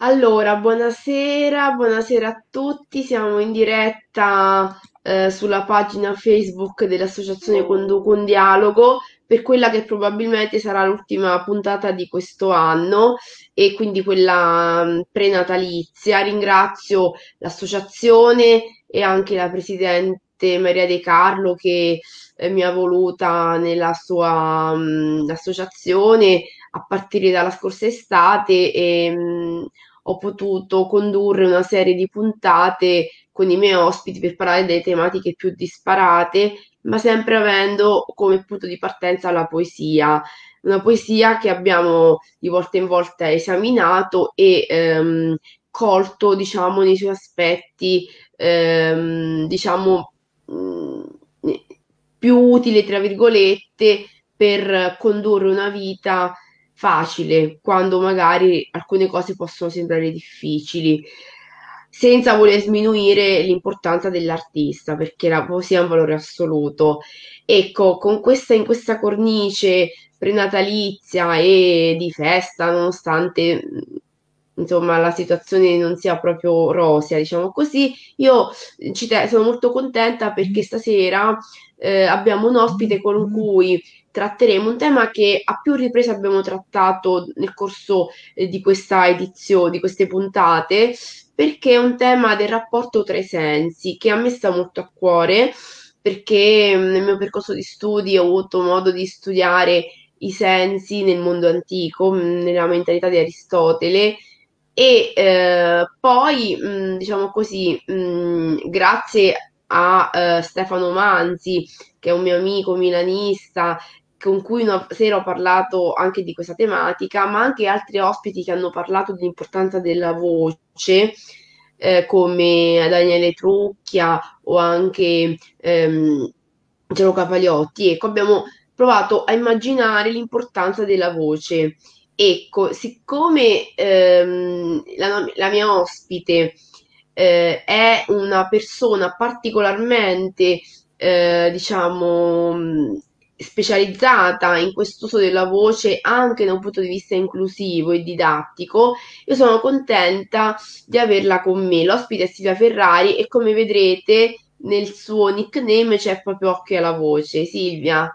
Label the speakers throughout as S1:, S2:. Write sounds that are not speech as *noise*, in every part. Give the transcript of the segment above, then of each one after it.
S1: Allora, buonasera, buonasera a tutti. Siamo in diretta eh, sulla pagina Facebook dell'Associazione Conduco Dialogo per quella che probabilmente sarà l'ultima puntata di questo anno e quindi quella mh, prenatalizia. Ringrazio l'associazione e anche la presidente Maria De Carlo che eh, mi ha voluta nella sua mh, associazione a partire dalla scorsa estate e mh, ho potuto condurre una serie di puntate con i miei ospiti per parlare delle tematiche più disparate, ma sempre avendo come punto di partenza la poesia. Una poesia che abbiamo di volta in volta esaminato e ehm, colto, diciamo, nei suoi aspetti, ehm, diciamo, mh, più utili, tra virgolette, per condurre una vita facile, quando magari alcune cose possono sembrare difficili, senza voler sminuire l'importanza dell'artista, perché la poesia è un valore assoluto. Ecco, con questa, in questa cornice prenatalizia e di festa, nonostante insomma la situazione non sia proprio rosea, diciamo così, io ci te- sono molto contenta perché stasera eh, abbiamo un ospite con cui tratteremo un tema che a più riprese abbiamo trattato nel corso eh, di questa edizione, di queste puntate, perché è un tema del rapporto tra i sensi che a me sta molto a cuore, perché mh, nel mio percorso di studi ho avuto modo di studiare i sensi nel mondo antico, mh, nella mentalità di Aristotele. E eh, poi, mh, diciamo così, mh, grazie a eh, Stefano Manzi, che è un mio amico milanista, con cui una sera ho parlato anche di questa tematica, ma anche altri ospiti che hanno parlato dell'importanza della voce, eh, come Daniele Trucchia o anche ehm, Gelo Cavagliotti. Ecco, abbiamo provato a immaginare l'importanza della voce. Ecco, siccome ehm, la, la mia ospite eh, è una persona particolarmente, eh, diciamo, specializzata in questo uso della voce anche da un punto di vista inclusivo e didattico, io sono contenta di averla con me. L'ospite è Silvia Ferrari e come vedrete nel suo nickname c'è proprio occhio alla voce. Silvia.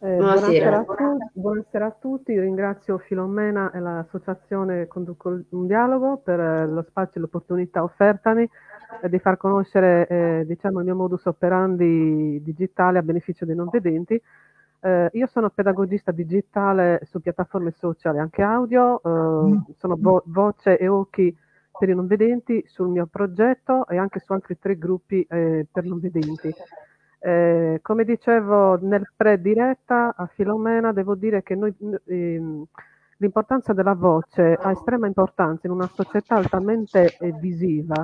S2: Eh, buonasera. Buonasera, a tutti, buonasera, a tutti, ringrazio Filomena e l'associazione Conduco un Dialogo per eh, lo spazio e l'opportunità offertami di far conoscere eh, diciamo, il mio modus operandi digitale a beneficio dei non vedenti. Eh, io sono pedagogista digitale su piattaforme social e anche audio, eh, sono vo- voce e occhi per i non vedenti sul mio progetto e anche su altri tre gruppi per non vedenti. Eh, come dicevo nel pre-diretta a Filomena, devo dire che noi, ehm, l'importanza della voce ha estrema importanza in una società altamente eh, visiva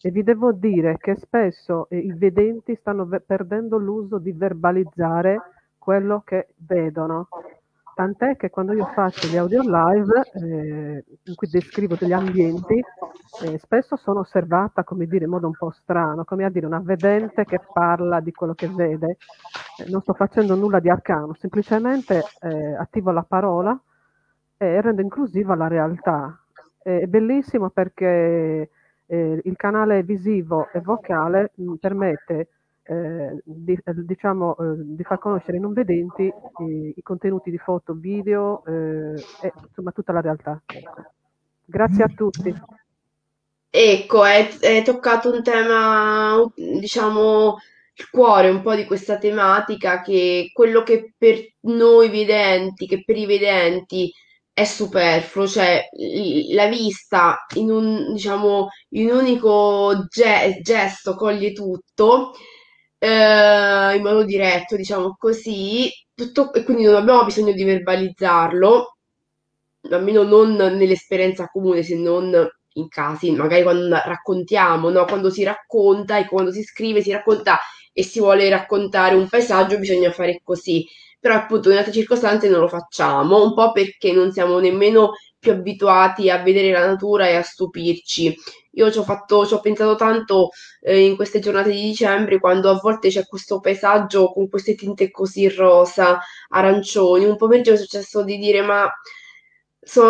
S2: e vi devo dire che spesso eh, i vedenti stanno perdendo l'uso di verbalizzare quello che vedono. Tant'è che quando io faccio gli audio live, eh, in cui descrivo degli ambienti, eh, spesso sono osservata, come dire, in modo un po' strano, come a dire una vedente che parla di quello che vede. Eh, non sto facendo nulla di arcano, semplicemente eh, attivo la parola e rendo inclusiva la realtà. È bellissimo perché eh, il canale visivo e vocale mh, permette eh, di, eh, diciamo, eh, di, far conoscere ai non vedenti i, i contenuti di foto, video eh, e insomma tutta la realtà. Grazie a tutti.
S1: Ecco, hai toccato un tema, diciamo, il cuore un po' di questa tematica che quello che per noi vedenti, che per i vedenti è superfluo, cioè la vista in un, diciamo, in un unico ge- gesto coglie tutto eh, in modo diretto, diciamo così, tutto, e quindi non abbiamo bisogno di verbalizzarlo, almeno non nell'esperienza comune, se non in casi, magari quando raccontiamo, no? Quando si racconta e quando si scrive, si racconta e si vuole raccontare un paesaggio, bisogna fare così. Però appunto in altre circostanze non lo facciamo, un po' perché non siamo nemmeno più abituati a vedere la natura e a stupirci. Io ci ho fatto, ci ho pensato tanto eh, in queste giornate di dicembre, quando a volte c'è questo paesaggio con queste tinte così rosa, arancioni. Un pomeriggio è successo di dire: Ma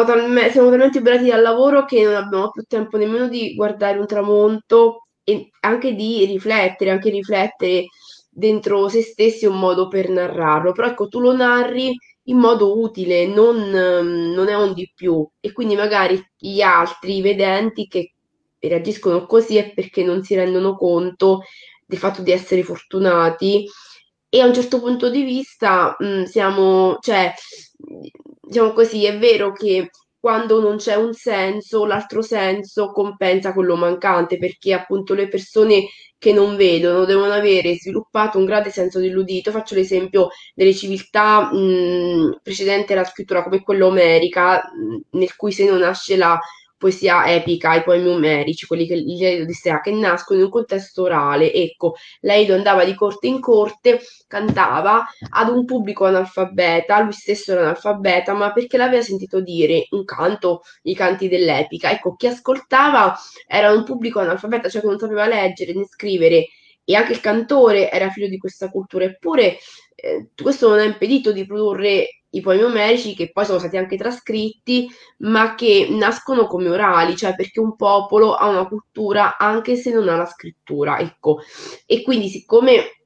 S1: talme- siamo talmente oberati dal lavoro che non abbiamo più tempo nemmeno di guardare un tramonto e anche di riflettere, anche riflettere dentro se stessi un modo per narrarlo. Però ecco, tu lo narri in modo utile, non, non è un di più. E quindi magari gli altri, vedenti che reagiscono così è perché non si rendono conto del fatto di essere fortunati e a un certo punto di vista mh, siamo, cioè, diciamo così, è vero che quando non c'è un senso, l'altro senso compensa quello mancante, perché appunto le persone che non vedono devono avere sviluppato un grande senso dell'udito. Faccio l'esempio delle civiltà mh, precedenti alla scrittura, come quella omerica, mh, nel cui seno nasce la poesia epica, i poemi omerici, quelli che l'Iliade Odissea, che nascono in un contesto orale. Ecco, l'Aido andava di corte in corte, cantava ad un pubblico analfabeta, lui stesso era analfabeta, ma perché l'aveva sentito dire un canto, i canti dell'epica. Ecco, chi ascoltava era un pubblico analfabeta, cioè che non sapeva leggere né scrivere, e anche il cantore era figlio di questa cultura, eppure eh, questo non ha impedito di produrre i poemi omerici che poi sono stati anche trascritti, ma che nascono come orali, cioè perché un popolo ha una cultura anche se non ha la scrittura, ecco. E quindi siccome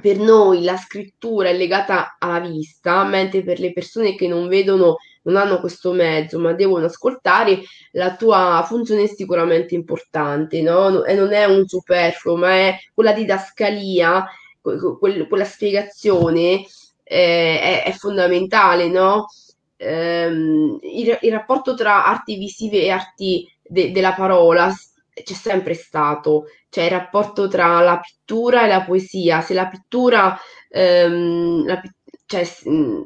S1: per noi la scrittura è legata alla vista, mentre per le persone che non vedono non hanno questo mezzo, ma devono ascoltare, la tua funzione è sicuramente importante, no? E non è un superfluo, ma è quella didascalia, quella spiegazione eh, è, è, fondamentale, no? Ehm, il, il, rapporto tra arti visive e arti de, della parola c'è sempre stato, cioè il rapporto tra la pittura e la poesia. Se la pittura, ehm, la, cioè, mm,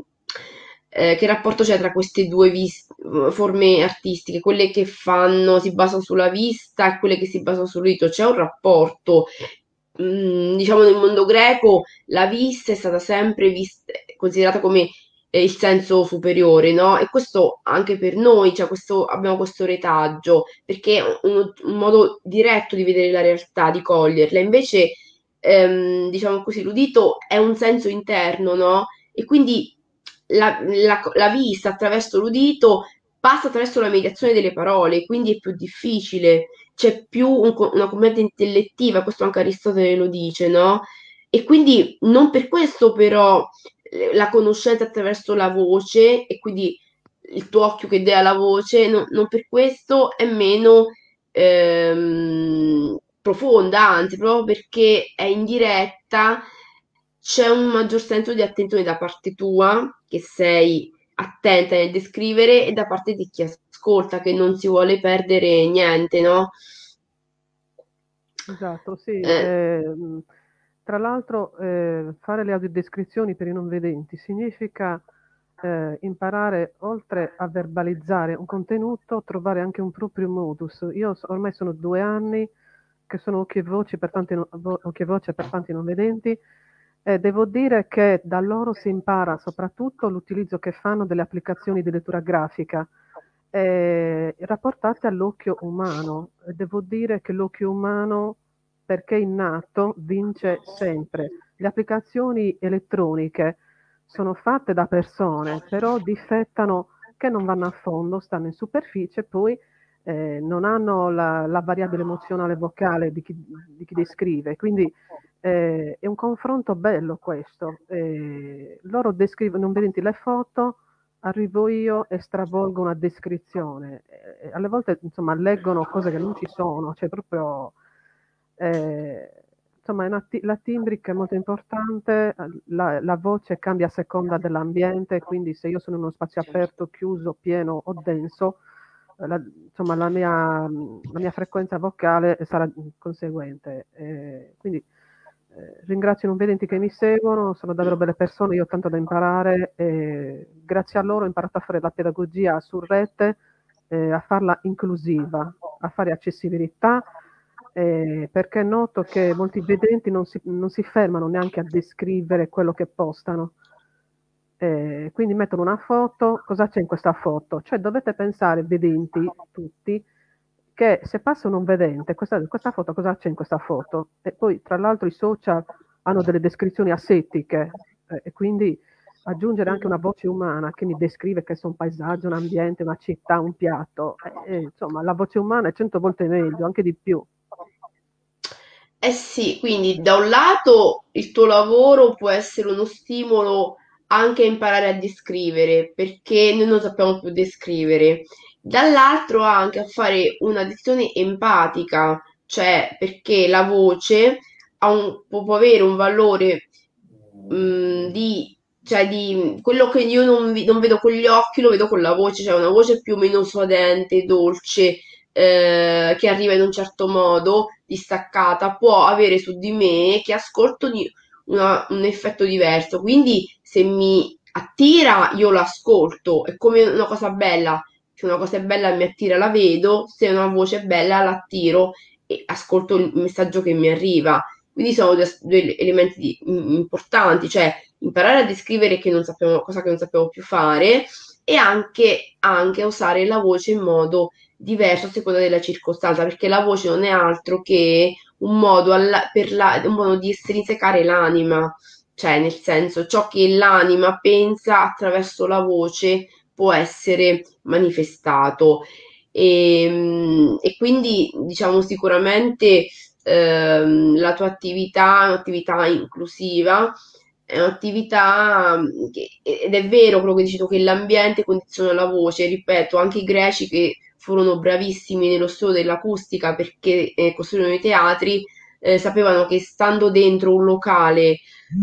S1: eh, che rapporto c'è tra queste due vis- forme artistiche, quelle che fanno, si basano sulla vista e quelle che si basano sull'udito? C'è un rapporto Mm, diciamo nel mondo greco la vista è stata sempre vista, considerata come eh, il senso superiore, no? E questo anche per noi, cioè questo, abbiamo questo retaggio, perché è un, un, modo diretto di vedere la realtà, di coglierla. Invece, ehm, diciamo così, l'udito è un senso interno, no? E quindi la, la, la vista attraverso l'udito passa attraverso la mediazione delle parole, quindi è più difficile c'è più un, una componente intellettiva, questo anche Aristotele lo dice, no? E quindi non per questo però la conoscenza attraverso la voce e quindi il tuo occhio che dà la voce, no, non per questo è meno ehm, profonda, anzi, proprio perché è indiretta, c'è un maggior senso di attenzione da parte tua, che sei attenta nel descrivere, e da parte di chi ascolta, che non si vuole perdere niente, no?
S2: Esatto, sì. Eh. Eh, tra l'altro, eh, fare le audiodescrizioni per i non vedenti significa eh, imparare, oltre a verbalizzare un contenuto, trovare anche un proprio modus. Io ormai sono due anni che sono occhi e voce per tanti, occhi e voce per tanti non vedenti e devo dire che da loro si impara soprattutto l'utilizzo che fanno delle applicazioni di lettura grafica eh, rapportate all'occhio umano. Devo dire che l'occhio umano, perché innato, vince sempre. Le applicazioni elettroniche sono fatte da persone, però difettano che non vanno a fondo, stanno in superficie, poi eh, non hanno la, la, variabile emozionale vocale di chi, di chi descrive. Quindi eh, è un confronto bello questo. Eh, loro descrivono, non vedenti le foto, arrivo io e stravolgo una descrizione. Eh, alle volte, insomma, leggono cose che non ci sono, cioè proprio... Eh, insomma, la timbrica è molto importante, la, la, voce cambia a seconda dell'ambiente, quindi se io sono in uno spazio aperto, chiuso, pieno o denso, la, insomma, la mia, la mia, frequenza vocale sarà conseguente. Eh, quindi eh, ringrazio i non vedenti che mi seguono, sono davvero belle persone, io ho tanto da imparare e grazie a loro ho imparato a fare la pedagogia su rete, eh, a farla inclusiva, a fare accessibilità, eh, perché noto che molti vedenti non si, non si, fermano neanche a descrivere quello che postano. Quindi mettono una foto, cosa c'è in questa foto? Cioè dovete pensare, vedenti tutti, che se passa un non vedente, questa, questa foto, cosa c'è in questa foto? E poi tra l'altro i social hanno delle descrizioni asettiche eh, e quindi aggiungere anche una voce umana che mi descrive che sia un paesaggio, un ambiente, una città, un piatto, eh, insomma la voce umana è cento volte meglio, anche di più.
S1: Eh sì, quindi da un lato il tuo lavoro può essere uno stimolo anche imparare a descrivere, perché noi non sappiamo più descrivere. Dall'altro anche a fare una dizione empatica, cioè perché la voce un- può, avere un valore mh, di, cioè di quello che io non, vi- non vedo con gli occhi, lo vedo con la voce, cioè una voce più o meno suadente, dolce, eh, che arriva in un certo modo, distaccata, può avere su di me, che ascolto, di una- un effetto diverso. Quindi se mi attira, io l'ascolto, è come una cosa bella. Se una cosa è bella mi attira, la vedo, se una voce è bella, l'attiro e ascolto il messaggio che mi arriva. Quindi sono due, due elementi di- importanti, cioè imparare a descrivere che non sappiamo, cosa che non sappiamo più fare e anche, anche usare la voce in modo diverso a seconda della circostanza, perché la voce non è altro che un modo, alla- la- un modo di estrinsecare l'anima, cioè nel senso ciò che l'anima pensa attraverso la voce può essere manifestato. E, e quindi diciamo sicuramente ehm, la tua attività è un'attività inclusiva, è un'attività che, ed è vero quello che dici tu, che l'ambiente condiziona la voce, ripeto, anche i greci che furono bravissimi nello studio dell'acustica perché eh, costruivano i teatri, eh, sapevano che stando dentro un locale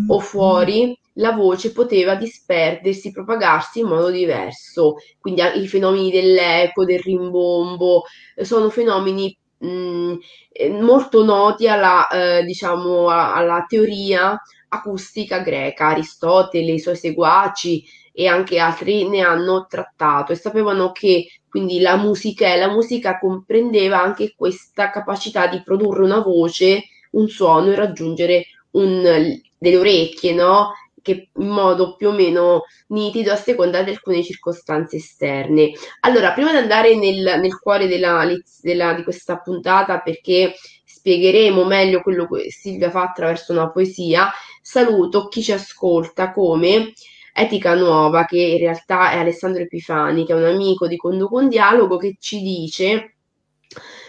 S1: o fuori la voce poteva disperdersi, propagarsi in modo diverso. Quindi i fenomeni dell'eco, del rimbombo, eh, sono fenomeni mh, mm, eh, molto noti alla, eh, diciamo, alla teoria acustica greca. Aristotele, i suoi seguaci e anche altri ne hanno trattato e sapevano che quindi la musica, la musica comprendeva anche questa capacità di produrre una voce, un suono e raggiungere un, delle orecchie, no? che in modo più o meno nitido a seconda di alcune circostanze esterne. Allora, prima di andare nel, nel cuore della, della, di questa puntata, perché spiegheremo meglio quello che Silvia fa attraverso una poesia, saluto chi ci ascolta come Etica Nuova, che in realtà è Alessandro Epifani, che è un amico di Conduco un Dialogo, che ci dice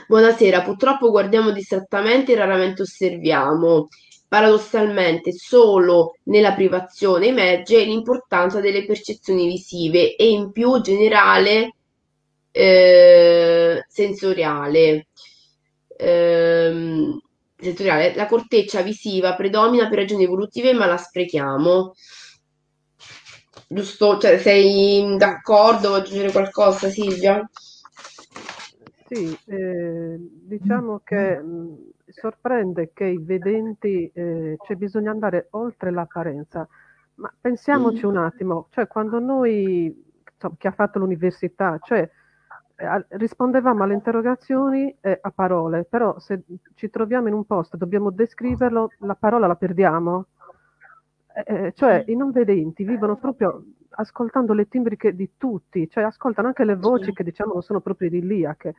S1: Buonasera, purtroppo guardiamo distrattamente e raramente osserviamo. Paradossalmente, solo nella privazione emerge l'importanza delle percezioni visive e in più generale eh, sensoriale. Eh, sensoriale. La corteccia visiva predomina per ragioni evolutive, ma la sprechiamo. Giusto? Cioè, sei d'accordo? Vuoi aggiungere qualcosa, Silvia?
S2: Sì, eh, diciamo che mh, sorprende che i vedenti, eh, cioè bisogna andare oltre l'apparenza, ma pensiamoci un attimo, cioè quando noi, insomma, chi ha fatto l'università, cioè eh, rispondevamo alle interrogazioni eh, a parole, però se ci troviamo in un posto, dobbiamo descriverlo, la parola la perdiamo. Eh, eh cioè i non vedenti vivono proprio ascoltando le timbriche di tutti, cioè ascoltano anche le voci che diciamo non sono proprio idilliache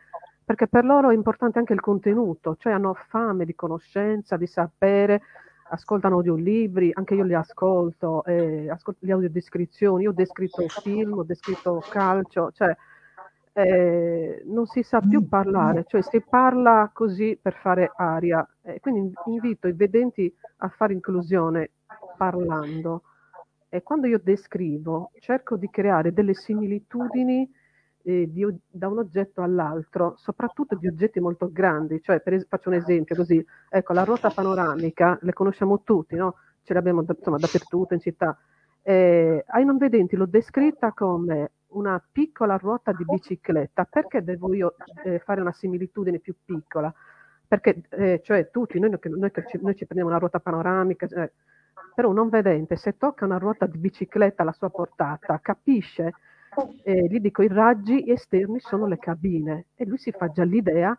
S2: perché per loro è importante anche il contenuto, cioè hanno fame di conoscenza, di sapere, ascoltano audiolibri, anche io li ascolto, eh, ascolto le audiodescrizioni, io ho descritto film, ho descritto calcio, cioè eh, non si sa più parlare, cioè si parla così per fare aria. Eh, quindi invito i vedenti a fare inclusione parlando. E quando io descrivo, cerco di creare delle similitudini eh, di, da un oggetto all'altro, soprattutto di oggetti molto grandi. Cioè, per faccio un esempio così, ecco, la ruota panoramica, le conosciamo tutti, no? Ce l'abbiamo insomma, dappertutto in città. Eh, ai non vedenti l'ho descritta come una piccola ruota di bicicletta. Perché devo io eh, fare una similitudine più piccola? Perché, eh, cioè, tutti, noi, noi, noi, ci, prendiamo una ruota panoramica, cioè, però un non vedente, se tocca una ruota di bicicletta alla sua portata, capisce eh, gli dico i raggi esterni sono le cabine. E lui si fa già l'idea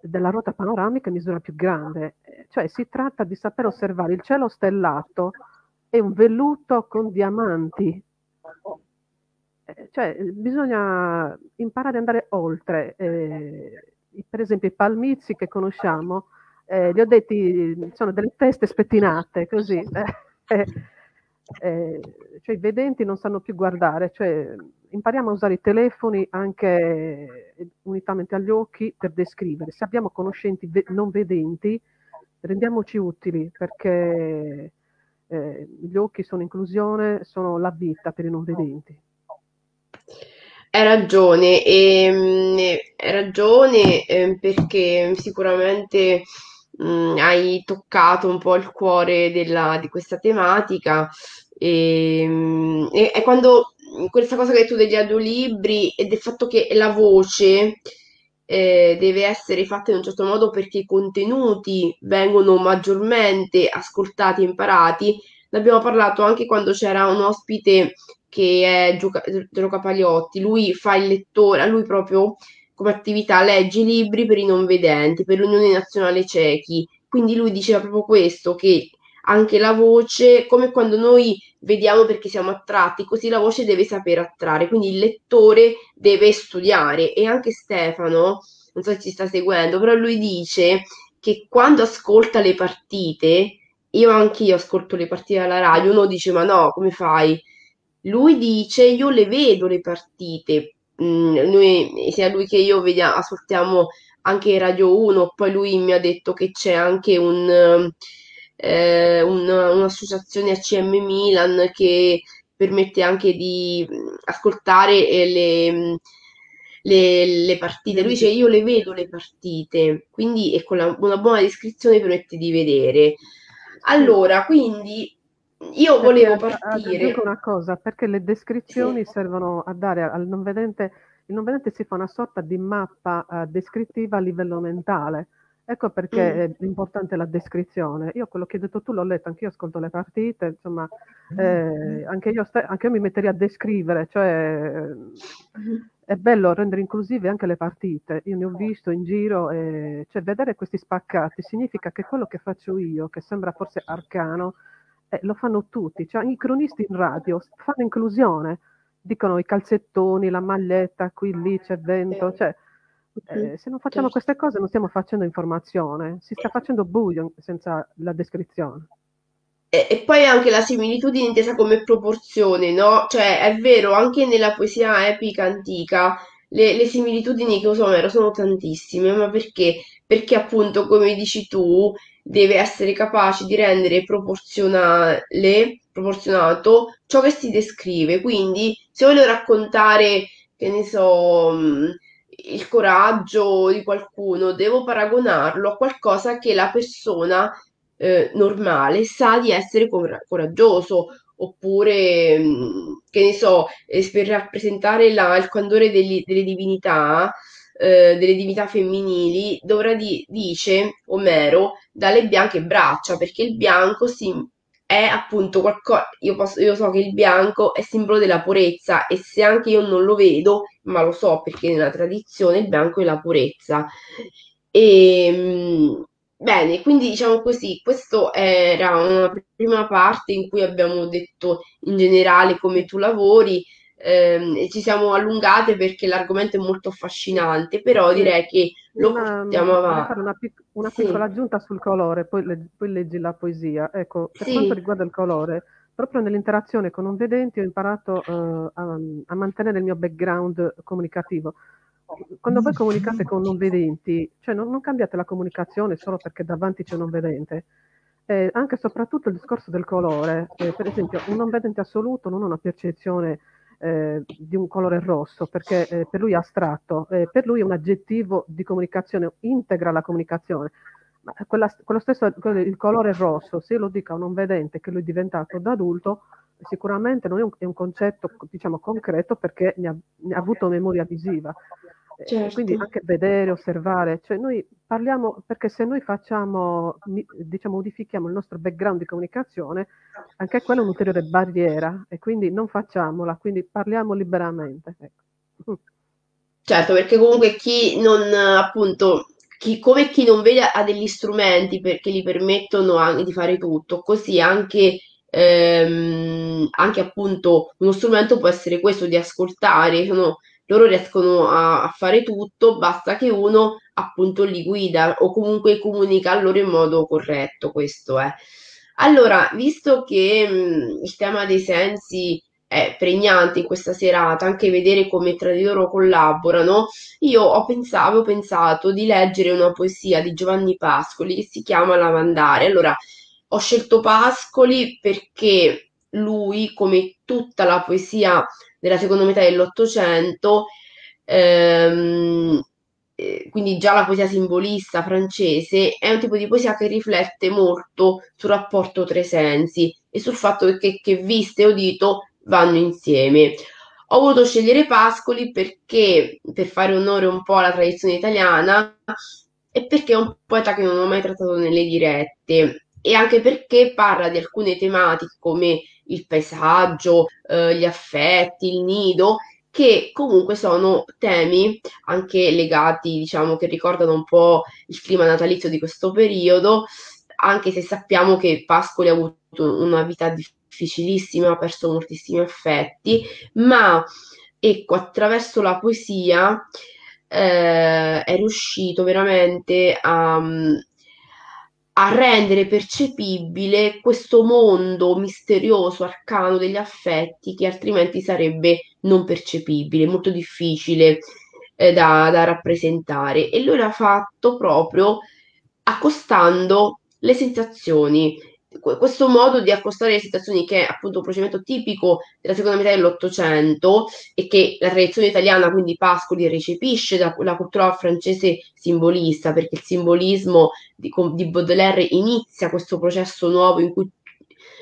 S2: della ruota panoramica in misura più grande, cioè si tratta di saper osservare il cielo stellato e un velluto con diamanti, eh, cioè bisogna imparare ad andare oltre, eh, per esempio i palmizi che conosciamo, eh, li ho detti, sono delle teste spettinate così. *laughs* Eh, eh, cioè i vedenti non sanno più guardare, cioè impariamo a usare i telefoni anche unitamente agli occhi per descrivere. Se abbiamo conoscenti non vedenti, rendiamoci utili perché eh, gli occhi sono inclusione, sono la vita per i non vedenti.
S1: Hai ragione, e, hai ragione eh, perché sicuramente mh, hai toccato un po' il cuore della, di questa tematica e, e, e quando questa cosa che hai detto degli audiolibri e del fatto che la voce eh, deve essere fatta in un certo modo perché i contenuti vengono maggiormente ascoltati e imparati. Ne abbiamo parlato anche quando c'era un ospite che è Gioca, Gioca Pagliotti, lui fa il lettore, a lui proprio come attività legge i libri per i non vedenti, per l'Unione Nazionale Cechi. Quindi lui diceva proprio questo, che anche la voce, come quando noi vediamo perché siamo attratti, così la voce deve sapere attrarre, quindi il lettore deve studiare e anche Stefano, non so se ci sta seguendo, però lui dice che quando ascolta le partite, io anche io ascolto le partite alla radio, uno dice ma no, come fai? Lui dice io le vedo le partite, mm, noi, sia lui che io vediamo, ascoltiamo anche Radio 1, poi lui mi ha detto che c'è anche un eh, un, un'associazione ACM Milan che permette anche di ascoltare eh, le, le, le, partite. Lui dice io le vedo le partite, quindi con la, una buona descrizione permette di vedere. Allora, quindi io volevo partire.
S2: Aggiungo una cosa, perché le descrizioni sì. servono a dare al non vedente, il non vedente si fa una sorta di mappa uh, descrittiva a livello mentale Ecco perché mm. è importante la descrizione. Io quello che hai detto tu l'ho letto, anche io ascolto le partite, insomma, mm. eh, anche, io st- anche, io mi metterei a descrivere, cioè mm. è bello rendere inclusive anche le partite. Io ne ho visto in giro, e, cioè vedere questi spaccati significa che quello che faccio io, che sembra forse arcano, eh, lo fanno tutti. Cioè, i cronisti in radio fanno inclusione, dicono i calzettoni, la maglietta, qui lì c'è vento, cioè eh, se non facciamo certo. queste cose non stiamo facendo informazione, si sta facendo buio senza la descrizione.
S1: E, e poi anche la similitudine intesa come proporzione, no? Cioè è vero, anche nella poesia epica antica le, le similitudini che usa Omero sono tantissime, ma perché? Perché appunto, come dici tu, deve essere capace di rendere proporzionale, proporzionato ciò che si descrive. Quindi, se voglio raccontare, che ne so, il coraggio di qualcuno, devo paragonarlo a qualcosa che la persona eh, normale sa di essere cor- coraggioso, oppure, mm, che ne so, eh, per rappresentare la, il candore degli, delle divinità, eh, delle divinità femminili, dovrà di, dice Omero, dalle bianche braccia, perché il bianco si è appunto qualcosa, io, posso, io so che il bianco è simbolo della purezza e se anche io non lo vedo, ma lo so perché nella tradizione il bianco è la purezza. E, ehm, bene, quindi diciamo così, questa era una prima parte in cui abbiamo detto in generale come tu lavori, ehm, ci siamo allungate perché l'argomento è molto affascinante, però direi che lo una, portiamo avanti.
S2: fare una, pic- una sì. piccola aggiunta sul colore, poi, le- poi, leggi la poesia. Ecco, per sì. quanto riguarda il colore, proprio nell'interazione con non vedenti ho imparato uh, a, a, mantenere il mio background comunicativo. Quando voi comunicate con non vedenti, cioè non, non cambiate la comunicazione solo perché davanti c'è un non vedente. Eh, anche e soprattutto il discorso del colore, eh, per esempio un non vedente assoluto non ha una percezione eh, di un colore rosso, perché eh, per lui è astratto, eh, per lui è un aggettivo di comunicazione, integra la comunicazione. Ma quella, quello stesso, il colore rosso, se lo dico a un non vedente che lui è diventato da adulto, sicuramente non è un, è un concetto diciamo, concreto perché ne ha, ne ha avuto memoria visiva. Eh, certo. Quindi anche vedere, osservare, cioè noi parliamo, perché se noi facciamo, diciamo, modifichiamo il nostro background di comunicazione, anche quella è un'ulteriore barriera e quindi non facciamola, quindi parliamo liberamente. Ecco.
S1: Certo, perché comunque chi non, appunto, chi, come chi non vede ha degli strumenti che gli permettono anche di fare tutto, così anche ehm, anche appunto uno strumento può essere questo di ascoltare, sono loro riescono a, a, fare tutto, basta che uno appunto li guida o comunque comunica a loro in modo corretto, questo è. Allora, visto che mh, il tema dei sensi è pregnante in questa serata, anche vedere come tra di loro collaborano, io ho pensato, avevo pensato di leggere una poesia di Giovanni Pascoli che si chiama Lavandare. Allora, ho scelto Pascoli perché lui, come tutta la poesia della seconda metà dell'Ottocento, ehm, eh, quindi già la poesia simbolista francese, è un tipo di poesia che riflette molto sul rapporto tra i sensi e sul fatto che, che vista e udito vanno insieme. Ho voluto scegliere Pascoli perché, per fare onore un po' alla tradizione italiana, e perché è un poeta che non ho mai trattato nelle dirette, e anche perché parla di alcune tematiche come il paesaggio, eh, gli affetti, il nido, che comunque sono temi anche legati, diciamo, che ricordano un po' il clima natalizio di questo periodo, anche se sappiamo che Pascoli ha avuto una vita difficilissima, ha perso moltissimi affetti, ma ecco, attraverso la poesia eh, è riuscito veramente a a rendere percepibile questo mondo misterioso, arcano degli affetti che altrimenti sarebbe non percepibile, molto difficile eh, da, da rappresentare. E lui l'ha fatto proprio accostando le sensazioni questo modo di accostare le situazioni, che è appunto un procedimento tipico della seconda metà dell'Ottocento e che la tradizione italiana, quindi Pascoli, recepisce da la cultura francese simbolista, perché il simbolismo di, di Baudelaire inizia questo processo nuovo in cui,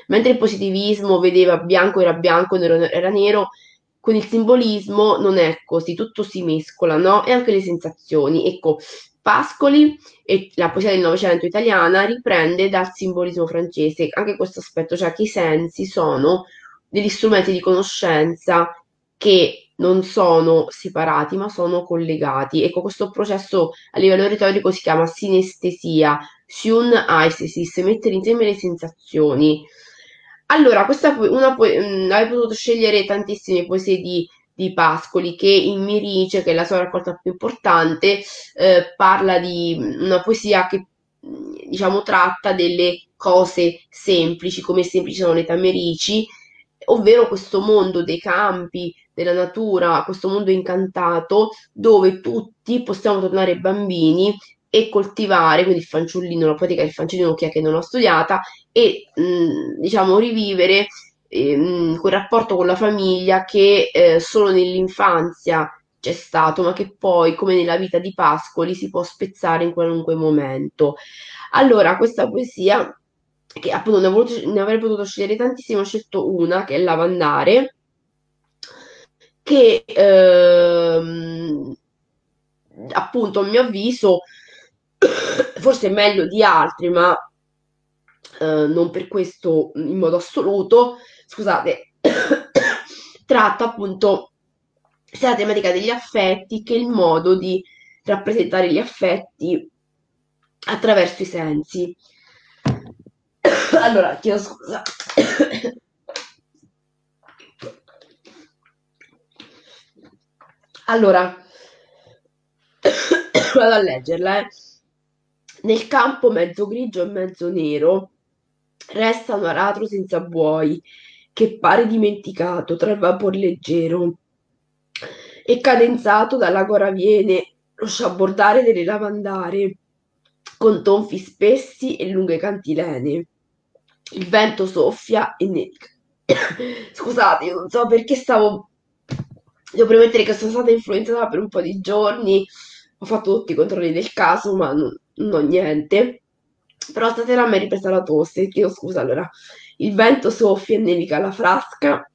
S1: mentre il positivismo vedeva bianco era bianco, nero era nero, con il simbolismo non è così, tutto si mescola, no? E anche le sensazioni. Ecco, Pascoli e la poesia del Novecento italiana riprende dal simbolismo francese anche questo aspetto, cioè che i sensi sono degli strumenti di conoscenza che non sono separati ma sono collegati. Ecco, questo processo a livello retorico si chiama sinestesia, Shun Aisesis, mettere insieme le sensazioni. Allora, questa una, po- avrei potuto scegliere tantissime poesie di di Pascoli che in Mirice, che è la sua raccolta più importante, eh, parla di una poesia che diciamo tratta delle cose semplici, come semplici sono le tamerici, ovvero questo mondo dei campi, della natura, questo mondo incantato dove tutti possiamo tornare bambini e coltivare, quindi il fanciullino, la poetica del fanciullino che, è che non ho studiata, e mh, diciamo rivivere ehm, quel rapporto con la famiglia che eh, solo nell'infanzia c'è stato, ma che poi, come nella vita di Pascoli, si può spezzare in qualunque momento. Allora, questa poesia, che appunto ne, voluto, ne avrei potuto scegliere tantissime, ho scelto una, che è Lavandare, che ehm, appunto a mio avviso *coughs* forse è meglio di altri, ma eh, non per questo in modo assoluto, scusate, *coughs* tratta appunto sia la tematica degli affetti che il modo di rappresentare gli affetti attraverso i sensi. *coughs* allora, chiedo scusa. *coughs* allora, vado a leggerla. Eh. Nel campo mezzo grigio e mezzo nero resta un aratro senza buoi che pare dimenticato tra il vapor leggero e cadenzato dalla viene lo sciabordare delle lavandare con tonfi spessi e lunghe cantilene. Il vento soffia e nevica. *coughs* Scusate, io non so perché stavo... Devo premettere che sono stata influenzata per un po' di giorni, ho fatto tutti i controlli del caso, ma non, non ho niente. Però stasera mi è ripresa la tosse, chiedo scusa allora il vento soffia e nevica la frasca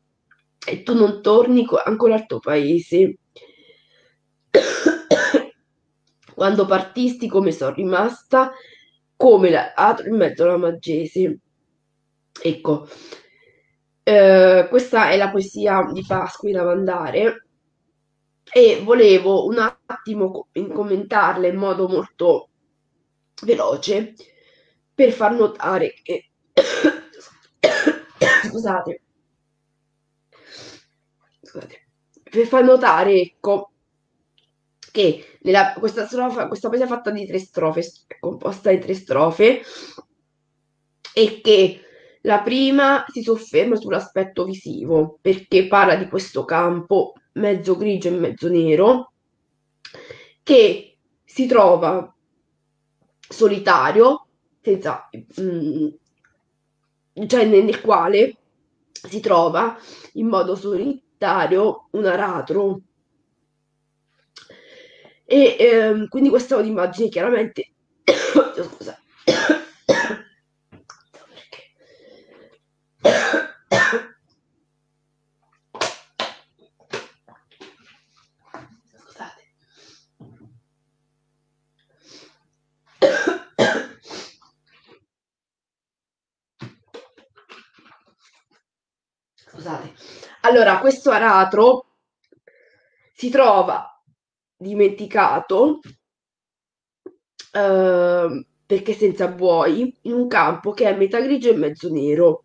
S1: e tu non torni ancora al tuo paese. *coughs* Quando partisti come sono rimasta, come l'altro in mezzo alla Maggese. Ecco, eh, questa è la poesia di Pasqui Lavandare e volevo un attimo commentarla in modo molto veloce per far notare che scusate. scusate, per far notare, ecco, che nella, questa, strofa, questa poesia è fatta di tre strofe, è composta di tre strofe, e che La prima si sofferma sull'aspetto visivo perché parla di questo campo mezzo grigio e mezzo nero che si trova solitario, senza, mm, cioè nel quale si trova in modo solitario un aratro. E ehm, quindi questa è un'immagine chiaramente... Scusa. Scusate. Allora, questo aratro si trova dimenticato eh, perché senza buoi in un campo che è metà grigio e mezzo nero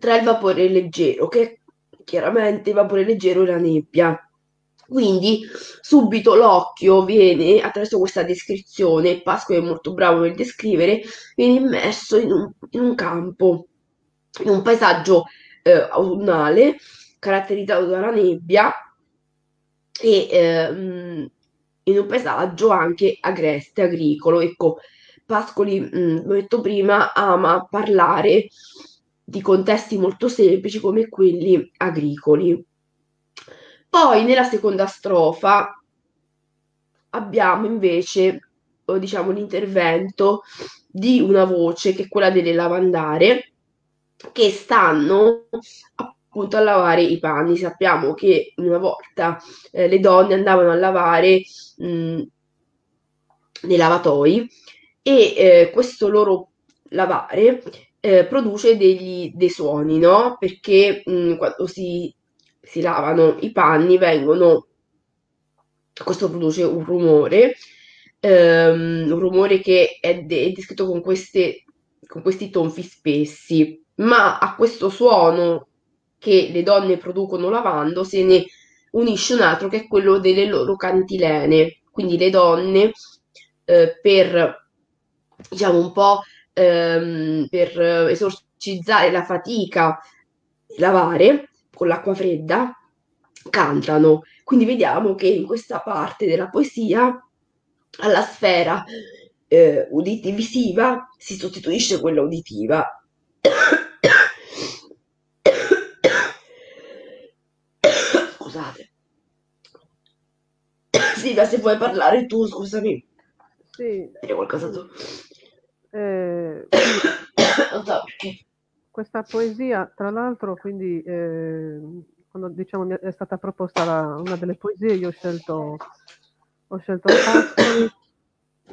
S1: tra il vapore leggero che chiaramente il vapore leggero e la nebbia. Quindi subito l'occhio viene attraverso questa descrizione Pasqua è molto bravo nel descrivere viene immerso in un, in un campo in un paesaggio eh, autunnale caratterizzato dalla nebbia e ehm, in un paesaggio anche agreste, agricolo. Ecco, Pascoli, mh, l'ho detto prima, ama parlare di contesti molto semplici come quelli agricoli. Poi nella seconda strofa abbiamo invece, diciamo, l'intervento di una voce che è quella delle lavandare che stanno appunto a lavare i panni. Sappiamo che una volta eh, le donne andavano a lavare mh, nei lavatoi e eh, questo loro lavare eh, produce degli, dei suoni, no? Perché mh, quando si, si lavano i panni vengono, questo produce un rumore, ehm, un rumore che è, de- è descritto con, queste, con questi tonfi spessi, ma a questo suono che le donne producono lavando se ne unisce un altro che è quello delle loro cantilene. Quindi le donne eh, per diciamo un po' ehm, per esorcizzare la fatica di lavare con l'acqua fredda cantano. Quindi vediamo che in questa parte della poesia alla sfera eh, uditivo-visiva si sostituisce quella uditiva. *coughs* *coughs* Silvia, se vuoi parlare tu, scusami.
S2: Sì.
S1: Dire qualcosa tu.
S2: Eh, *coughs*
S1: so.
S2: Questa poesia, tra l'altro, quindi eh, quando diciamo è stata proposta la, una delle poesie, io ho scelto, ho scelto Pascoli.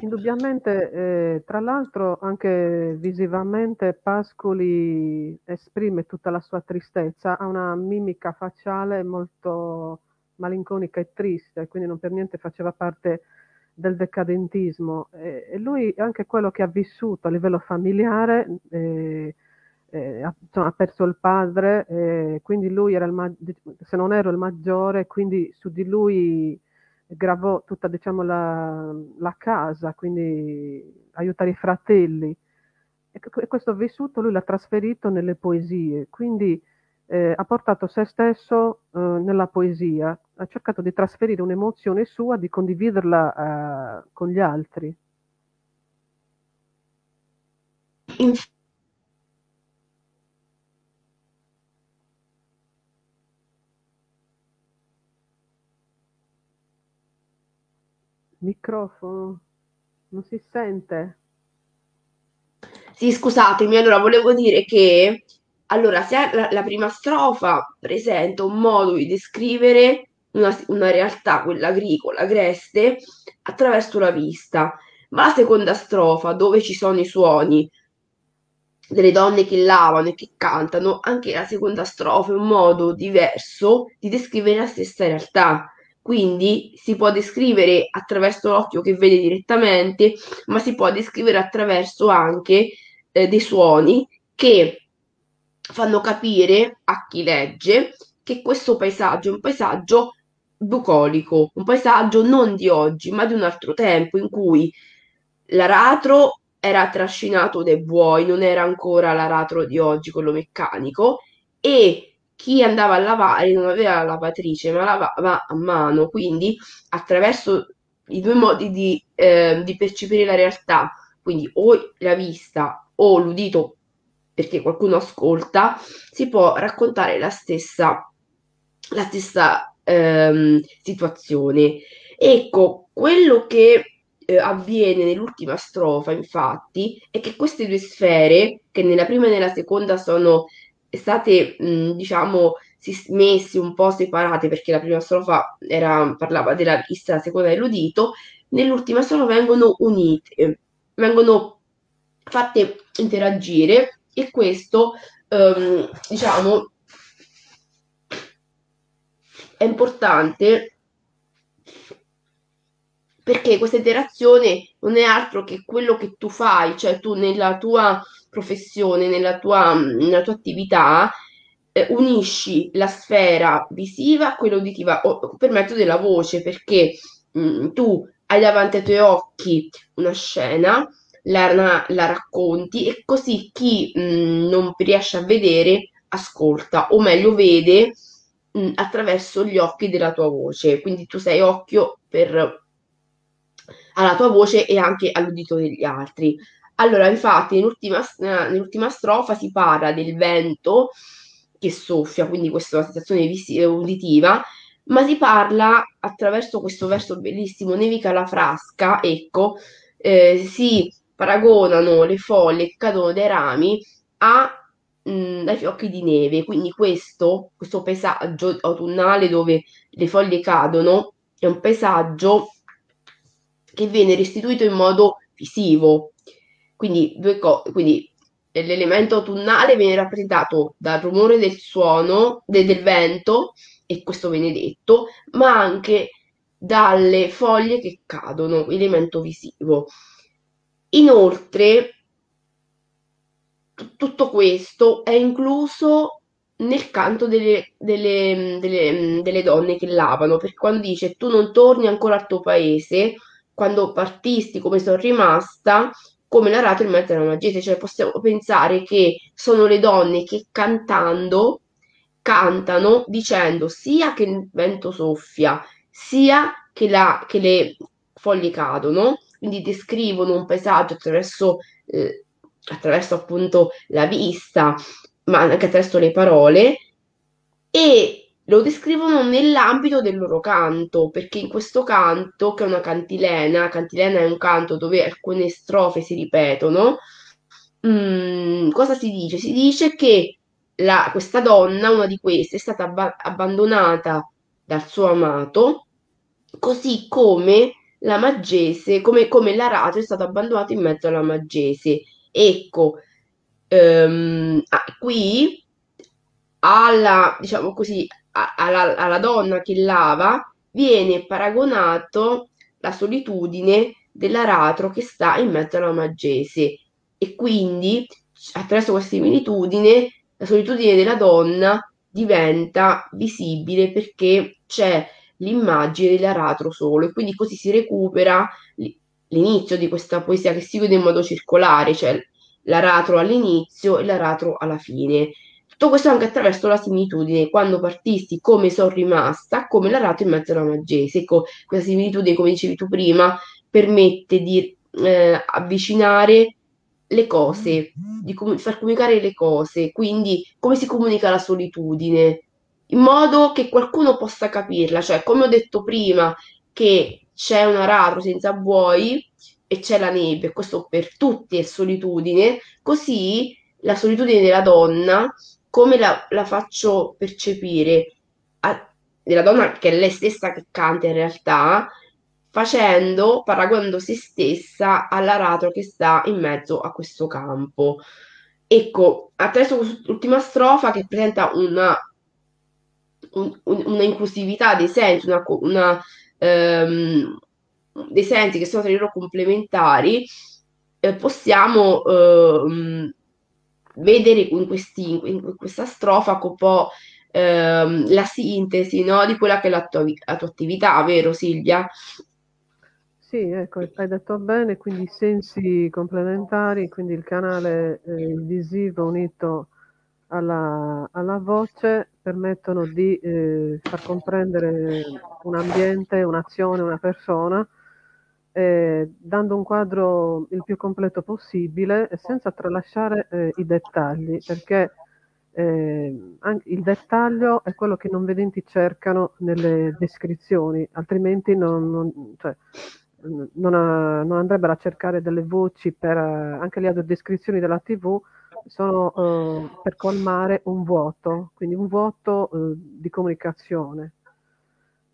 S2: Indubbiamente, eh, tra l'altro, anche visivamente Pascoli esprime tutta la sua tristezza, ha una mimica facciale molto malinconica e triste, quindi non per niente faceva parte del decadentismo. E, e lui anche quello che ha vissuto a livello familiare, eh, eh, ha, insomma, ha, perso il padre, eh, quindi lui era il se non ero il maggiore, quindi su di lui gravò tutta diciamo, la, la casa, quindi aiutare i fratelli. E questo vissuto lui l'ha trasferito nelle poesie, quindi eh, ha portato se stesso eh, nella poesia, ha cercato di trasferire un'emozione sua, di condividerla eh, con gli altri. Microfono, non si sente.
S1: Sì, scusatemi, allora volevo dire che allora, se la, la prima strofa presenta un modo di descrivere una, una realtà, quella agricola, agreste, attraverso la vista, ma la seconda strofa, dove ci sono i suoni delle donne che lavano e che cantano, anche la seconda strofa è un modo diverso di descrivere la stessa realtà. Quindi si può descrivere attraverso l'occhio che vede direttamente, ma si può descrivere attraverso anche eh, dei suoni che fanno capire a chi legge che questo paesaggio è un paesaggio bucolico, un paesaggio non di oggi, ma di un altro tempo in cui l'aratro era trascinato dai buoi, non era ancora l'aratro di oggi, quello meccanico, e chi andava a lavare non aveva la lavatrice, ma lavava a mano, quindi attraverso i due modi di, eh, di percepire la realtà, quindi o la vista o l'udito, perché qualcuno ascolta, si può raccontare la stessa, la stessa ehm, situazione. Ecco, quello che eh, avviene nell'ultima strofa, infatti, è che queste due sfere, che nella prima e nella seconda sono state, mh, diciamo, messe un po' separate, perché la prima strofa era, parlava della vista, la seconda dell'udito, nell'ultima strofa vengono unite, vengono fatte interagire e questo, ehm, diciamo, è importante perché questa interazione non è altro che quello che tu fai, cioè tu nella tua professione, nella tua, nella tua attività, eh, unisci la sfera visiva a quella uditiva o, per mezzo della voce, perché mh, mm, tu hai davanti ai tuoi occhi una scena, la, la racconti e così chi mh, mm, non riesce a vedere ascolta, o meglio vede mh, mm, attraverso gli occhi della tua voce. Quindi tu sei occhio per alla tua voce e anche all'udito degli altri. Allora, infatti, nell'ultima, nell'ultima strofa si parla del vento che soffia, quindi questa è una sensazione vis- uditiva, ma si parla attraverso questo verso bellissimo, nevica la frasca, ecco, eh, si paragonano le foglie che cadono dai rami a, mh, ai fiocchi di neve, quindi questo, questo paesaggio autunnale dove le foglie cadono è un paesaggio che viene restituito in modo visivo. Quindi, due co- quindi l'elemento autunnale viene rappresentato dal rumore del suono, de- del vento, e questo viene detto, ma anche dalle foglie che cadono, elemento visivo. Inoltre, t- tutto questo è incluso nel canto delle, delle, delle, delle donne che lavano, perché quando dice tu non torni ancora al tuo paese, quando partisti, come sono rimasta, come narrato in mezzo alla magia, cioè possiamo pensare che sono le donne che cantando cantano dicendo sia che il vento soffia, sia che, la, che le foglie cadono, quindi descrivono un paesaggio attraverso, eh, attraverso appunto la vista, ma anche attraverso le parole, e lo descrivono nell'ambito del loro canto, perché in questo canto, che è una cantilena, cantilena è un canto dove alcune strofe si ripetono, mh, mm, cosa si dice? Si dice che la, questa donna, una di queste, è stata abba- abbandonata dal suo amato, così come la Maggese, come, come l'Arato è stato abbandonato in mezzo alla Maggese. Ecco, ehm, qui alla, diciamo così, alla, alla donna che lava viene paragonato la solitudine dell'aratro che sta in mezzo alla maggese e quindi attraverso questa similitudine la solitudine della donna diventa visibile perché c'è l'immagine dell'aratro solo e quindi così si recupera l'inizio di questa poesia che si vede in modo circolare, cioè l'aratro all'inizio e l'aratro alla fine. Tutto questo anche attraverso la similitudine, quando partisti come sono rimasta, come la rato in mezzo alla maggese. Ecco, questa similitudine, come dicevi tu prima, permette di eh, avvicinare le cose, di com- far comunicare le cose, quindi come si comunica la solitudine, in modo che qualcuno possa capirla, cioè come ho detto prima che c'è un aratro senza buoi e c'è la neve, questo per tutti è solitudine, così la solitudine della donna come la, la faccio percepire a, della donna che è lei stessa che canta in realtà, facendo, paragonando se stessa all'aratro che sta in mezzo a questo campo. Ecco, attraverso quest'ultima strofa che presenta una, un, una inclusività dei sensi, una, una, um, dei sensi che sono tra loro complementari, eh, possiamo uh, vedere in, questi, in questa strofa un po' ehm, la sintesi no, di quella che è la tua, la tua attività, vero Silvia?
S2: Sì, ecco, hai detto bene, quindi i sensi complementari, quindi il canale eh, visivo unito alla, alla, voce permettono di eh, far comprendere un ambiente, un'azione, una persona, eh, dando un quadro il più completo possibile e senza tralasciare eh, i dettagli, perché eh, il dettaglio è quello che i non vedenti cercano nelle descrizioni, altrimenti non, non, cioè, non, a, non, andrebbero a cercare delle voci per anche le audiodescrizioni della TV sono per colmare un vuoto, quindi un vuoto di comunicazione.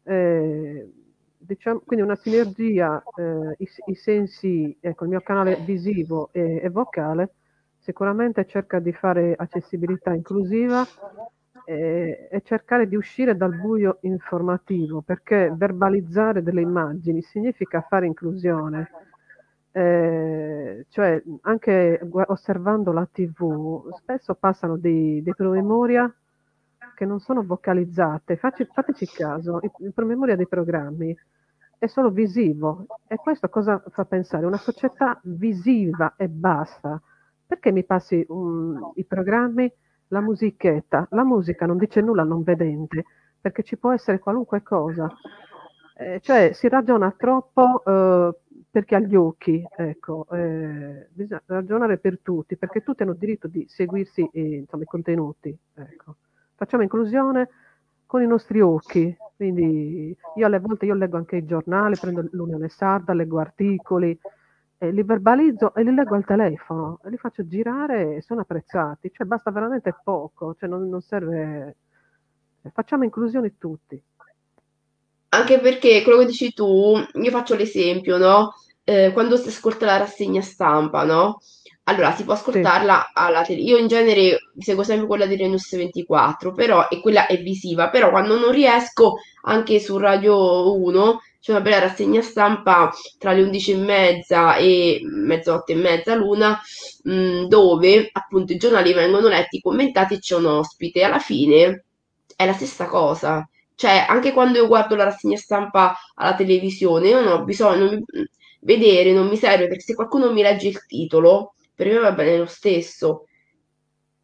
S2: Eh, diciamo, quindi una sinergia, eh, i, i, sensi, ecco, il mio canale visivo e, e vocale sicuramente cerca di fare accessibilità inclusiva e, e, cercare di uscire dal buio informativo, perché verbalizzare delle immagini significa fare inclusione. Eh, cioè, anche osservando la TV, spesso passano dei, dei promemoria che non sono vocalizzate. Facci, fateci caso, il, promemoria dei programmi è solo visivo. E questo cosa fa pensare? Una società visiva e basta perché mi passi um, i programmi, la musichetta? La musica non dice nulla non vedente, perché ci può essere qualunque cosa. Eh, cioè si ragiona troppo eh, perché ha gli occhi, ecco, eh, bisogna ragionare per tutti, perché tutti hanno diritto di seguirsi eh, insomma, i contenuti. Ecco. Facciamo inclusione con i nostri occhi, quindi io alle volte io leggo anche i giornali, prendo l'Unione Sarda, leggo articoli, eh, li verbalizzo e li leggo al telefono li faccio girare e sono apprezzati. Cioè basta veramente poco, cioè non, non serve... Eh, facciamo inclusioni tutti.
S1: Anche perché quello che dici tu, io faccio l'esempio, no? Eh, quando si ascolta la rassegna stampa, no? Allora, si può ascoltarla alla tele. Io in genere seguo sempre quella di Renus 24, però, e quella è visiva, però quando non riesco, anche su Radio 1, c'è una bella rassegna stampa tra le 11 e mezza e mezzanotte e mezza l'una, mh, mm, dove appunto i giornali vengono letti, commentati e c'è un ospite. Alla fine è la stessa cosa. Cioè, anche quando io guardo la rassegna stampa alla televisione, io non ho bisogno di vedere, non mi serve, perché se qualcuno mi legge il titolo, per me va bene lo stesso.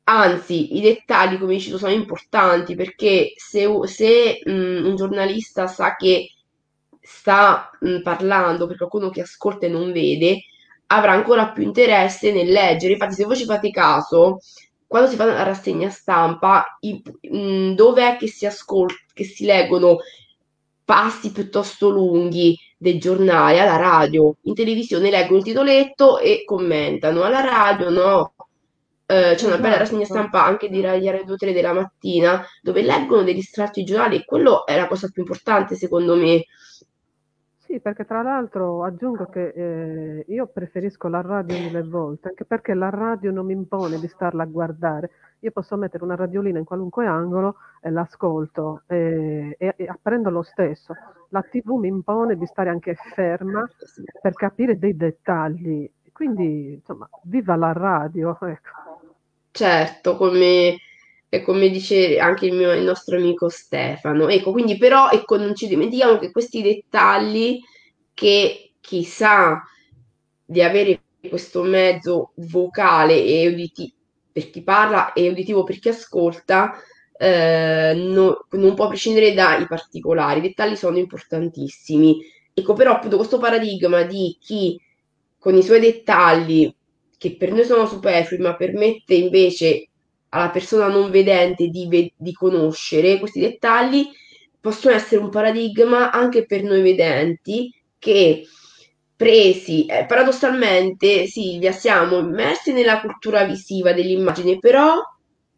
S1: Anzi, i dettagli, come dici tu, sono importanti perché se, se mh, un giornalista sa che sta mh, parlando per qualcuno che ascolta e non vede, avrà ancora più interesse nel leggere. Infatti, se voi ci fate caso, quando si fa una rassegna stampa, i, mh, mm, dove è che si ascolta, che si leggono passi piuttosto lunghi dei giornali alla radio, in televisione leggono il titoletto e commentano, alla radio no. Eh, c'è una bella esatto. rassegna stampa anche di Radio 3 della mattina dove leggono degli estratti giornali e quello è la cosa più importante secondo me
S2: sì, perché tra l'altro aggiungo che eh, io preferisco la radio mille volte, anche perché la radio non mi impone di starla a guardare. Io posso mettere una radiolina in qualunque angolo e l'ascolto e, e, e apprendo lo stesso. La TV mi impone di stare anche ferma per capire dei dettagli. Quindi, insomma, viva la radio, *laughs* ecco.
S1: Certo, come e come dice anche il, mio, il nostro amico Stefano. Ecco, quindi però ecco, non ci dimentichiamo che questi dettagli che chi sa di avere questo mezzo vocale e uditivo per chi parla e uditivo per chi ascolta, eh, no, non può prescindere dai particolari. I dettagli sono importantissimi. Ecco, però appunto questo paradigma di chi con i suoi dettagli, che per noi sono superflui, ma permette invece alla persona non vedente di, ve- di conoscere questi dettagli possono essere un paradigma anche per noi vedenti che presi, eh, paradossalmente Silvia, siamo immersi nella cultura visiva dell'immagine, però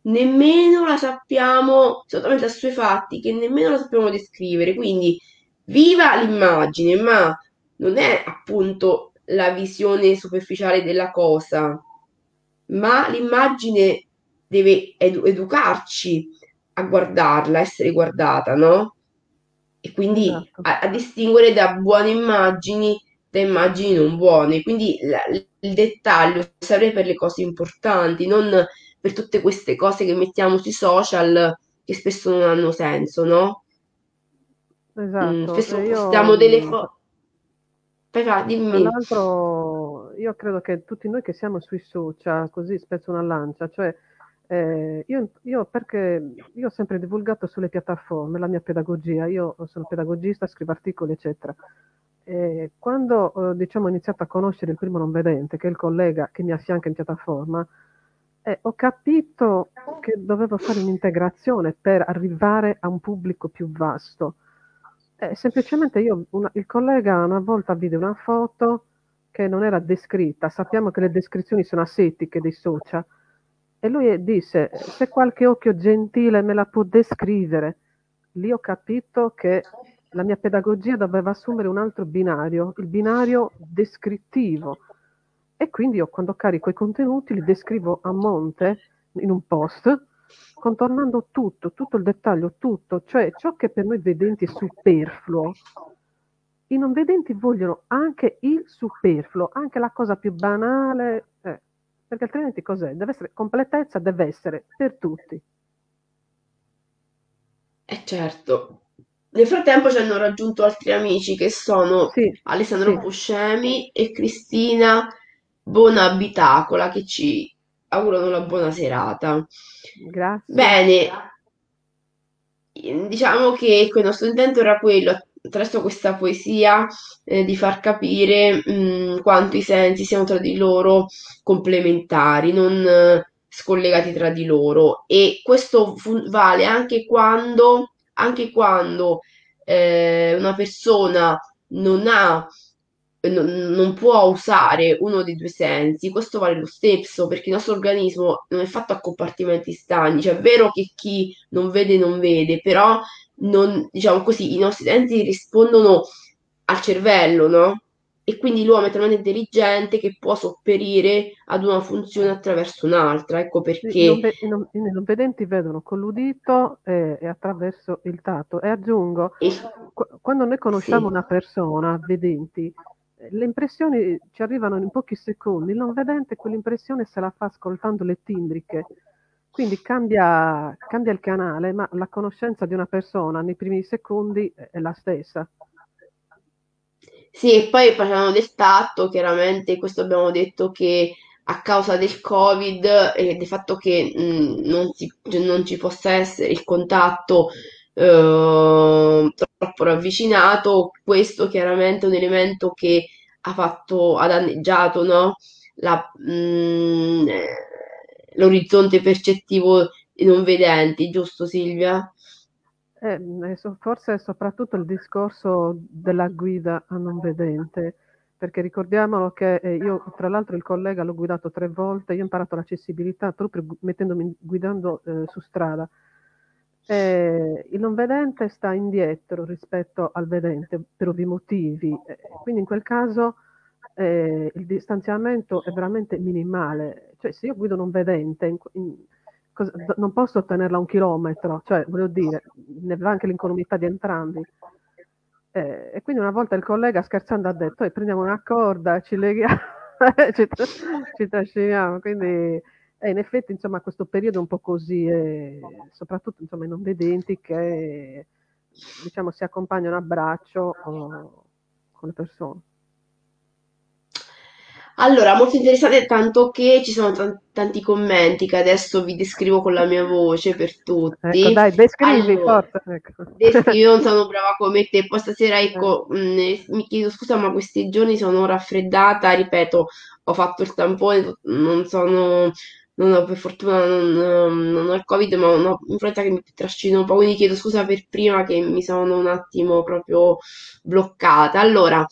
S1: nemmeno la sappiamo, sono talmente assuefatti che nemmeno la sappiamo descrivere, quindi viva l'immagine, ma non è appunto la visione superficiale della cosa, ma l'immagine deve edu- educarci a guardarla, essere guardata, no? E quindi esatto. a, a, distinguere da buone immagini da immagini non buone. Quindi la, il dettaglio serve per le cose importanti, non per tutte queste cose che mettiamo sui social che spesso non hanno senso, no?
S2: Esatto. Mm,
S1: spesso io... postiamo delle foto. Però, dimmi. Tra
S2: l'altro, io credo che tutti noi che siamo sui social, così spezzo una lancia, cioè eh, io, io, perché io ho sempre divulgato sulle piattaforme la mia pedagogia, io sono pedagogista, scrivo articoli, eccetera. E quando eh, diciamo, ho iniziato a conoscere il primo non vedente, che è il collega che mi affianca in piattaforma, eh, ho capito che dovevo fare un'integrazione per arrivare a un pubblico più vasto. Eh, semplicemente io, una, il collega una volta vide una foto che non era descritta, sappiamo che le descrizioni sono asetiche dei social, e lui disse, se qualche occhio gentile me la può descrivere, lì ho capito che la mia pedagogia doveva assumere un altro binario, il binario descrittivo. E quindi io quando carico i contenuti li descrivo a monte in un post contornando tutto, tutto il dettaglio, tutto, cioè ciò che per noi vedenti è superfluo, i non vedenti vogliono anche il superfluo, anche la cosa più banale, eh, perché altrimenti cos'è? Deve essere completezza, deve essere per tutti.
S1: Eh certo. Nel frattempo ci hanno raggiunto altri amici che sono
S2: sì,
S1: Alessandro sì. Buscemi e Cristina Bonabitacola che ci augurano una buona serata.
S2: Grazie.
S1: Bene, diciamo che il nostro intento era quello, attraverso questa poesia, eh, di far capire mh, mm, quanto i sensi siano tra di loro complementari, non eh, scollegati tra di loro. E questo fu- vale anche quando, anche quando eh, una persona non ha non, può usare uno dei due sensi, questo vale lo stesso perché il nostro organismo non è fatto a compartimenti stagni, cioè è vero che chi non vede non vede, però non, diciamo così, i nostri sensi rispondono al cervello, no? E quindi l'uomo è talmente intelligente che può sopperire ad una funzione attraverso un'altra. Ecco perché. I
S2: non, non, non vedenti vedono con l'udito e, e, attraverso il tatto. E aggiungo, e... quando noi conosciamo sì. una persona vedenti, le impressioni ci arrivano in pochi secondi, il non vedente quell'impressione se la fa ascoltando le timbriche, quindi cambia, cambia il canale, ma la conoscenza di una persona nei primi secondi è la stessa.
S1: Sì, e poi parliamo del tatto, chiaramente questo abbiamo detto che a causa del Covid e del fatto che mh, non, si, cioè non, ci possa essere il contatto eh, troppo ravvicinato, questo chiaramente è un elemento che ha fatto, ha danneggiato no? La, mh, l'orizzonte percettivo non vedenti, giusto Silvia?
S2: Eh, forse soprattutto il discorso della guida a non vedente, perché ricordiamolo che eh, io, tra l'altro, il collega l'ho guidato tre volte, io ho imparato l'accessibilità proprio mettendomi guidando eh, su strada. Eh, il non vedente sta indietro rispetto al vedente per ovvi motivi, eh, quindi in quel caso eh, il distanziamento è veramente minimale. Cioè, se io guido non vedente, in, in, cosa, non posso tenerla a un chilometro, cioè, voglio dire, ne va anche l'incolumità di entrambi. Eh, e quindi una volta il collega scherzando ha detto, prendiamo una corda, ci leghiamo, *laughs* ci, ci trasciniamo, quindi e in effetti, insomma, questo periodo è un po' così, e soprattutto insomma, i non vedenti che diciamo, si accompagnano a braccio con le persone.
S1: Allora, molto interessante, tanto che ci sono tanti commenti che adesso vi descrivo con la mia voce per tutti.
S2: Ecco, dai, descrivi, allora, forza. Ecco.
S1: Descrivi, non sono *laughs* brava come te. Poi stasera, ecco, eh. mh, mi chiedo scusa, ma questi giorni sono raffreddata, ripeto, ho fatto il tampone, non sono non ho per fortuna non, non ho il covid ma ho un'influenza che mi trascina un po' quindi chiedo scusa per prima che mi sono un attimo proprio bloccata allora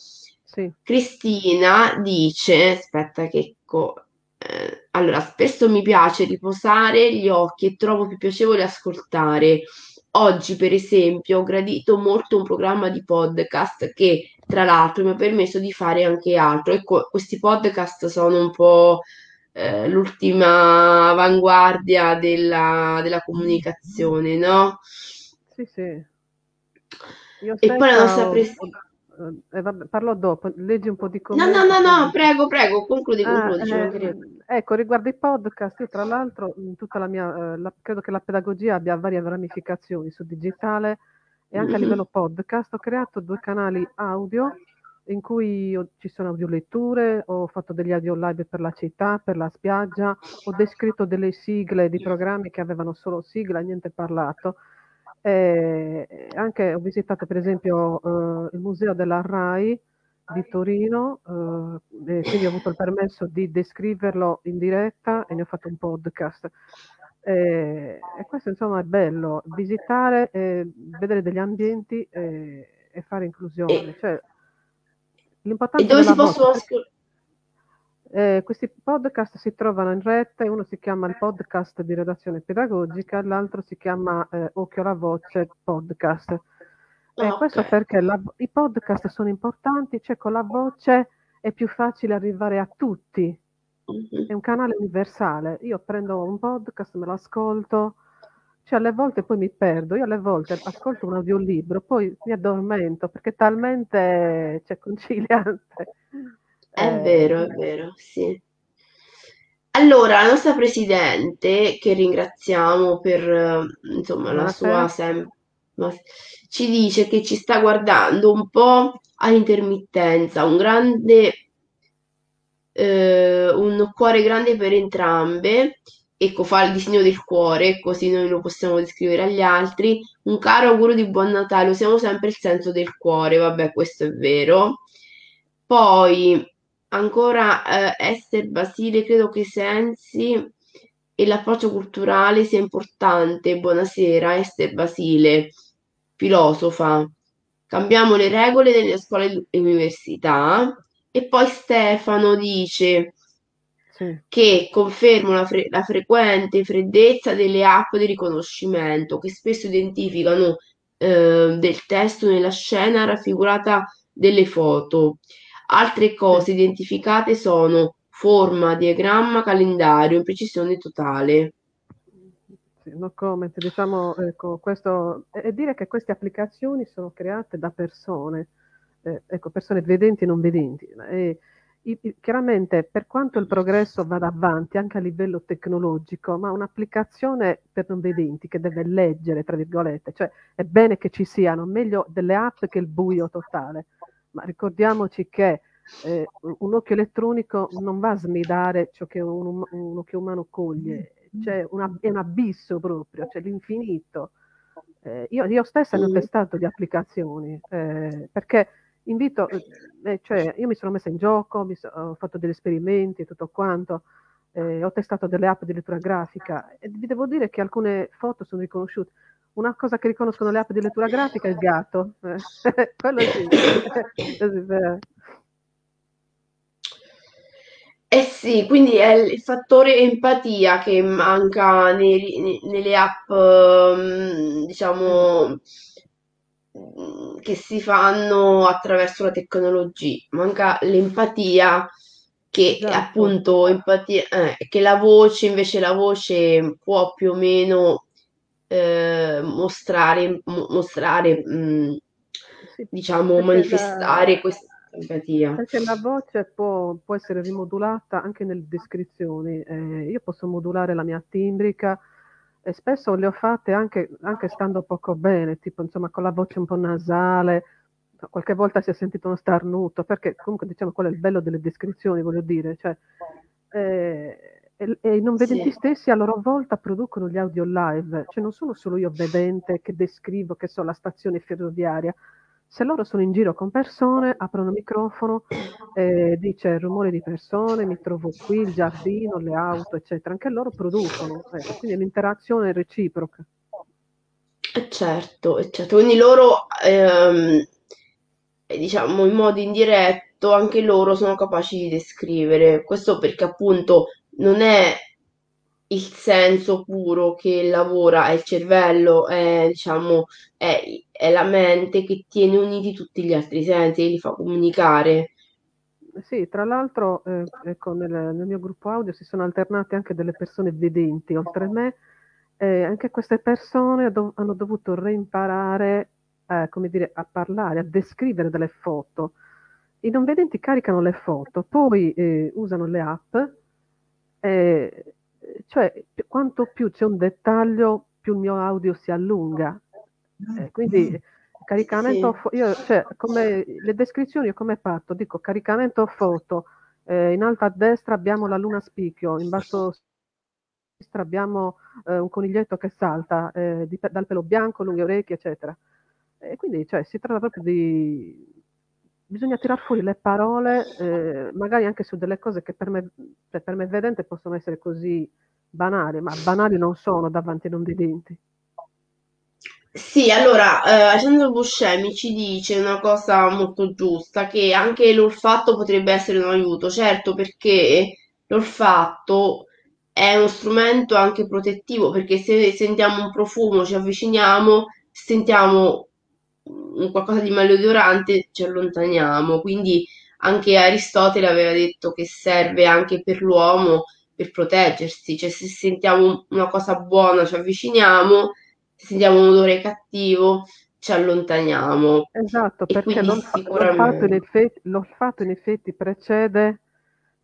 S2: sì.
S1: Cristina dice aspetta che ecco eh, allora spesso mi piace riposare gli occhi e trovo più piacevole ascoltare oggi per esempio ho gradito molto un programma di podcast che tra l'altro mi ha permesso di fare anche altro ecco questi podcast sono un po' eh, l'ultima avanguardia della, della, comunicazione, no?
S2: Sì, sì.
S1: Io e poi la nostra
S2: presidente... Eh, parlo dopo, leggi un po' di
S1: commenti. No, no, no, no, prego, prego, concludi, ah, concludi. Eh,
S2: ecco, riguardo i podcast, io tra l'altro, tutta la mia, eh, la, credo che la pedagogia abbia varie ramificazioni su digitale e anche mm-hmm. a livello podcast. Ho creato due canali audio in cui ci sono audioletture, ho fatto degli audio live per la città, per la spiaggia, ho descritto delle sigle di programmi che avevano solo sigla, niente parlato. E anche ho visitato per esempio eh, il museo della RAI di Torino, eh, quindi ho avuto il permesso di descriverlo in diretta e ne ho fatto un podcast. E, e questo insomma è bello, visitare, e vedere degli ambienti e, e fare inclusione. Cioè,
S1: e dove si possono ascoltare?
S2: Eh, questi podcast si trovano in rete, uno si chiama il podcast di redazione pedagogica, l'altro si chiama eh, Occhio alla voce podcast. E okay. questo perché la, i podcast sono importanti, cioè con la voce è più facile arrivare a tutti, mm-hmm. è un canale universale. Io prendo un podcast, me lo ascolto, cioè alle volte poi mi perdo, io alle volte ascolto un audiolibro, poi mi addormento perché talmente c'è conciliante.
S1: È eh, vero, è vero, sì. Allora, la nostra presidente, che ringraziamo per insomma, la sua sem- ci dice che ci sta guardando un po' a intermittenza, un grande, eh, un cuore grande per entrambe ecco, fa il disegno del cuore, così noi lo possiamo descrivere agli altri. Un caro augurio di buon Natale, usiamo sempre il senso del cuore, vabbè, questo è vero. Poi, ancora, eh, Esther Basile, credo che i sensi e l'approccio culturale sia importante. Buonasera, Esther Basile, filosofa. Cambiamo le regole delle scuole e università. E poi Stefano dice che confermano la, fre- la frequente freddezza delle app di riconoscimento che spesso identificano eh, del testo nella scena raffigurata delle foto. Altre cose identificate sono forma, diagramma, calendario, imprecisione totale.
S2: no comment, diciamo, ecco, questo, e dire che queste applicazioni sono create da persone, eh, ecco, persone vedenti e non vedenti. E, chiaramente per quanto il progresso vada avanti anche a livello tecnologico, ma un'applicazione per non vedenti che deve leggere, tra virgolette, cioè è bene che ci siano, meglio delle app che il buio totale, ma ricordiamoci che eh, un occhio elettronico non va a smidare ciò che un, un occhio umano coglie, cioè una, è un abisso proprio, cioè l'infinito. Eh, io, io, stessa ne ho testato di applicazioni, eh, perché invito, eh, cioè io mi sono messa in gioco, so, ho fatto degli esperimenti e tutto quanto, eh, ho testato delle app di lettura grafica e vi devo dire che alcune foto sono riconosciute. Una cosa che riconoscono le app di lettura grafica è il gatto, eh, *laughs* quello sì. *laughs*
S1: Eh sì, quindi è il fattore empatia che manca nei- nelle app, ehm, diciamo, che si fanno attraverso la tecnologia, manca l'empatia che esatto. appunto empatia, eh, che la voce invece la voce può più o meno eh, mostrare, mostrare mh, mm, diciamo manifestare la, questa empatia.
S2: Perché la voce può, può, essere rimodulata anche nelle descrizioni. Eh, io posso modulare la mia timbrica e spesso le ho fatte anche, anche, stando poco bene, tipo insomma con la voce un po' nasale, qualche volta si è sentito uno starnuto, perché comunque diciamo quello è il bello delle descrizioni, voglio dire, cioè, eh, e, i non vedenti sì. stessi a loro volta producono gli audio live, cioè non sono solo io vedente che descrivo che so la stazione ferroviaria, se loro sono in giro con persone, aprono il microfono, eh, dice il rumore di persone, mi trovo qui, il giardino, le auto, eccetera. Anche loro producono, eh, quindi l'interazione è reciproca.
S1: Eh certo, certo. Quindi loro, ehm, diciamo in modo indiretto, anche loro sono capaci di descrivere. Questo perché appunto non è il senso puro che lavora, è il cervello, è, diciamo, è, è la mente che tiene uniti tutti gli altri sensi e li fa comunicare.
S2: Sì, tra l'altro eh, ecco, nel, nel, mio gruppo audio si sono alternate anche delle persone vedenti oltre a me, eh, anche queste persone do- hanno dovuto reimparare eh, come dire, a parlare, a descrivere delle foto. I non vedenti caricano le foto, poi eh, usano le app eh, cioè quanto più c'è un dettaglio, più il mio audio si allunga. Eh, quindi caricamento, sì. io, cioè, come le descrizioni come parto? Dico caricamento foto, eh, in alto a destra abbiamo la luna spicchio, in basso a sinistra abbiamo eh, un coniglietto che salta eh, di, dal pelo bianco, lunghe orecchie, eccetera. E quindi cioè, si tratta proprio di... Bisogna tirar fuori le parole, eh, magari anche su delle cose che per me, cioè, per me vedente possono essere così banali, ma banali non sono davanti non vedenti.
S1: Sì, allora, eh, Alessandro Buscemi ci dice una cosa molto giusta, che anche l'olfatto potrebbe essere un aiuto, certo, perché l'olfatto è uno strumento anche protettivo, perché se sentiamo un profumo, ci avviciniamo, sentiamo qualcosa di maleodorante, ci allontaniamo, quindi anche Aristotele aveva detto che serve anche per l'uomo per proteggersi, cioè se sentiamo una cosa buona ci avviciniamo, se sentiamo un odore cattivo ci allontaniamo.
S2: Esatto, e perché l'olfatto, sicuramente... in effetti, l'olfatto in effetti precede,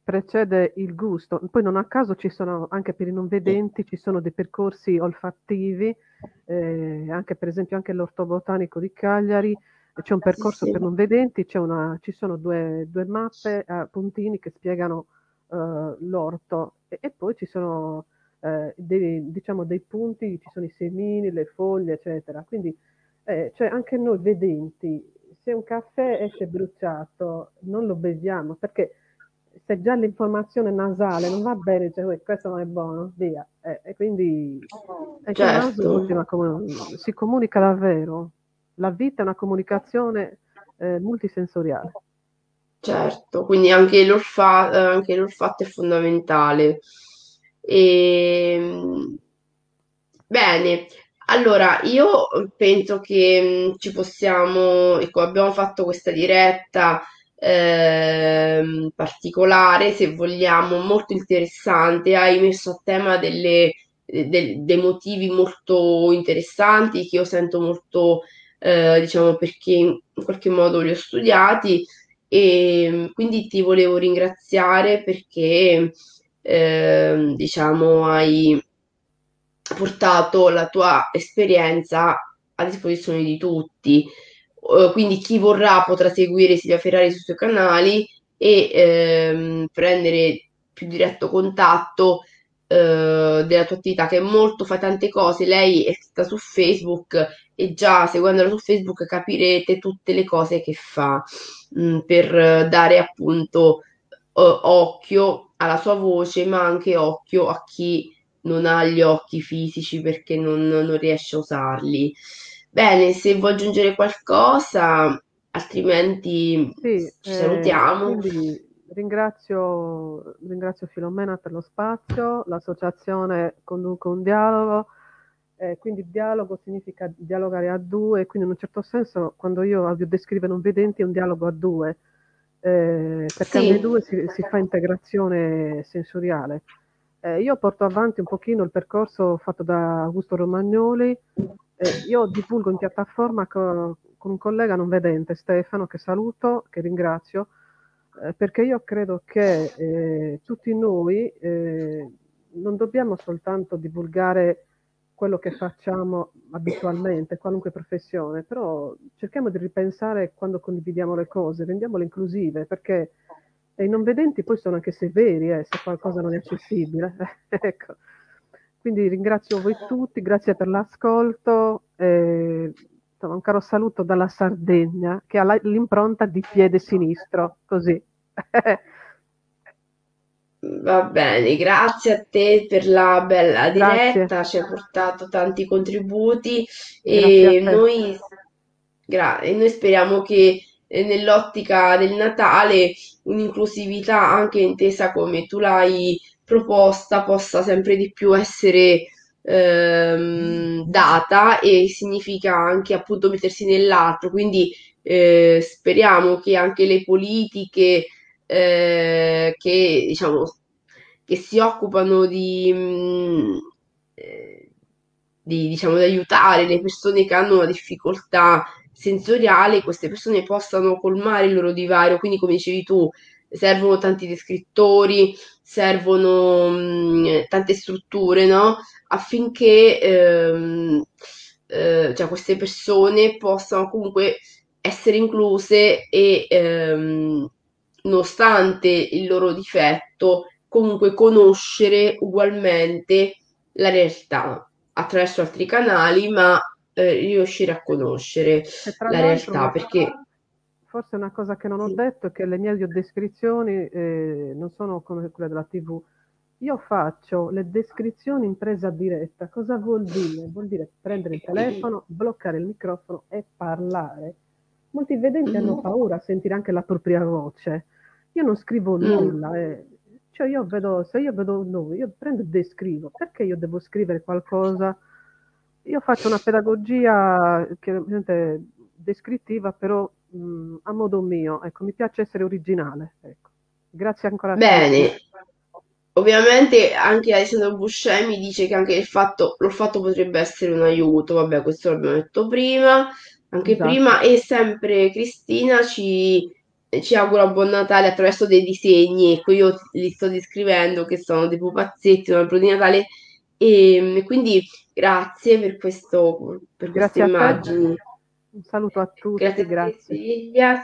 S2: precede il gusto. Poi non a caso ci sono, anche per i non vedenti, ci sono dei percorsi olfattivi, eh, anche per esempio anche l'ortobotanico di Cagliari, c'è un percorso per non vedenti, una, ci sono due, due mappe a puntini che spiegano uh, l'orto e, e, poi ci sono eh, dei, diciamo, dei punti, ci sono i semini, le foglie, eccetera. Quindi eh, cioè anche noi vedenti, se un caffè esce bruciato, non lo beviamo perché se già l'informazione nasale non va bene, cioè questo non è buono, via. Eh, e quindi certo. si comunica davvero. La vita è una comunicazione eh, multisensoriale.
S1: Certo, quindi anche, eh, anche l'olfatto è fondamentale. E... Ehm, bene, allora io penso che mm, ci possiamo, ecco, abbiamo fatto questa diretta ehm, particolare, se vogliamo, molto interessante. Hai messo a tema delle, de- dei motivi molto interessanti che io sento molto, eh, diciamo, perché in qualche modo li ho studiati e quindi ti volevo ringraziare perché eh, diciamo, hai portato la tua esperienza a disposizione di tutti. Uh, quindi chi vorrà potrà seguire Silvia Ferrari sui suoi canali e ehm, prendere più diretto contatto eh, della tua attività che è molto, fa tante cose. Lei è stata su Facebook e già seguendola su Facebook capirete tutte le cose che fa mh, mm, per dare appunto uh, occhio alla sua voce, ma anche occhio a chi non ha gli occhi fisici perché non, non riesce a usarli. Bene, se vuoi aggiungere qualcosa, altrimenti sì, ci eh, salutiamo.
S2: Ringrazio, ringrazio Filomena per lo spazio, l'associazione conduce un dialogo. Eh, quindi dialogo significa dialogare a due, quindi in un certo senso quando io audio descrive non vedenti è un dialogo a due, eh, perché sì. alle due si, si, fa integrazione sensoriale. Eh, io porto avanti un pochino il percorso fatto da Augusto Romagnoli, eh, io divulgo in piattaforma co, con un collega non vedente, Stefano, che saluto, che ringrazio, eh, perché io credo che eh, tutti noi eh, non dobbiamo soltanto divulgare quello che facciamo abitualmente, qualunque professione, però cerchiamo di ripensare quando condividiamo le cose, rendiamole inclusive, perché i non vedenti poi sono anche severi eh, se qualcosa non è accessibile. *laughs* ecco. Quindi ringrazio voi tutti, grazie per l'ascolto. Eh, un caro saluto dalla Sardegna che ha l'impronta di piede sinistro, così. *laughs*
S1: Va bene, grazie a te per la bella diretta, ci hai portato tanti contributi e noi, gra- e noi speriamo che eh, nell'ottica del Natale un'inclusività anche intesa come tu l'hai proposta possa sempre di più essere ehm, data e significa anche appunto mettersi nell'altro, quindi eh, speriamo che anche le politiche eh, che diciamo che si occupano di, mm, eh, di, diciamo, di aiutare le persone che hanno una difficoltà sensoriale, queste persone possano colmare il loro divario. Quindi, come dicevi tu, servono tanti descrittori, servono mh, mm, tante strutture, no? Affinché ehm, eh, cioè queste persone possano comunque essere incluse e ehm, nonostante il loro difetto comunque conoscere ugualmente la realtà attraverso altri canali, ma eh, riuscire a conoscere la realtà perché
S2: forse una cosa che non ho detto è che le mie audiodescrizioni eh, non sono come quelle della TV. Io faccio le descrizioni in presa diretta. Cosa vuol dire? Vuol dire prendere il telefono, bloccare il microfono e parlare. Molti vedenti hanno mm. paura a sentire anche la propria voce. Io non scrivo mm. nulla. Eh. Cioè io vedo, se io vedo un nome, io prendo e descrivo. Perché io devo scrivere qualcosa? Io faccio una pedagogia chiaramente descrittiva, però mh, mm, a modo mio. Ecco, mi piace essere originale. Ecco. Grazie ancora.
S1: Bene. Ovviamente anche Alessandro Buscemi dice che anche il fatto, lo fatto potrebbe essere un aiuto, vabbè questo l'abbiamo detto prima, anche esatto. prima, e sempre Cristina ci, ci augura buon Natale attraverso dei disegni, ecco io li sto descrivendo che sono dei pupazzetti, un albero di Natale, e quindi grazie per, questo, per queste immagini.
S2: Un saluto a tutti,
S1: grazie. grazie. Silvia.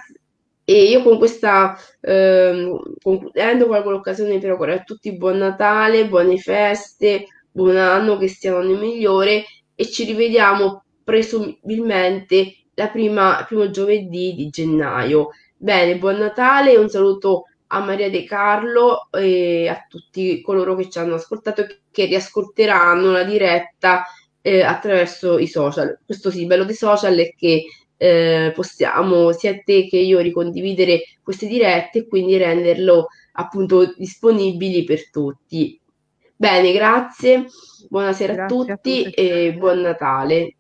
S1: E io con questa, ehm, concludendo, colgo l'occasione per augurare a tutti buon Natale, buone feste, buon anno, che sia l'anno migliore e ci rivediamo presumibilmente la prima, primo giovedì di gennaio. Bene, buon Natale e un saluto a Maria De Carlo e a tutti coloro che ci hanno ascoltato e che riascolteranno la diretta eh, attraverso i social. Questo sì, il bello dei social è che eh, possiamo sia te che io ricondividere queste dirette e quindi renderlo appunto disponibili per tutti. Bene, grazie, buonasera grazie a tutti, a tutti e buon Natale.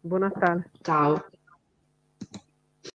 S2: Buon Natale.
S1: Ciao.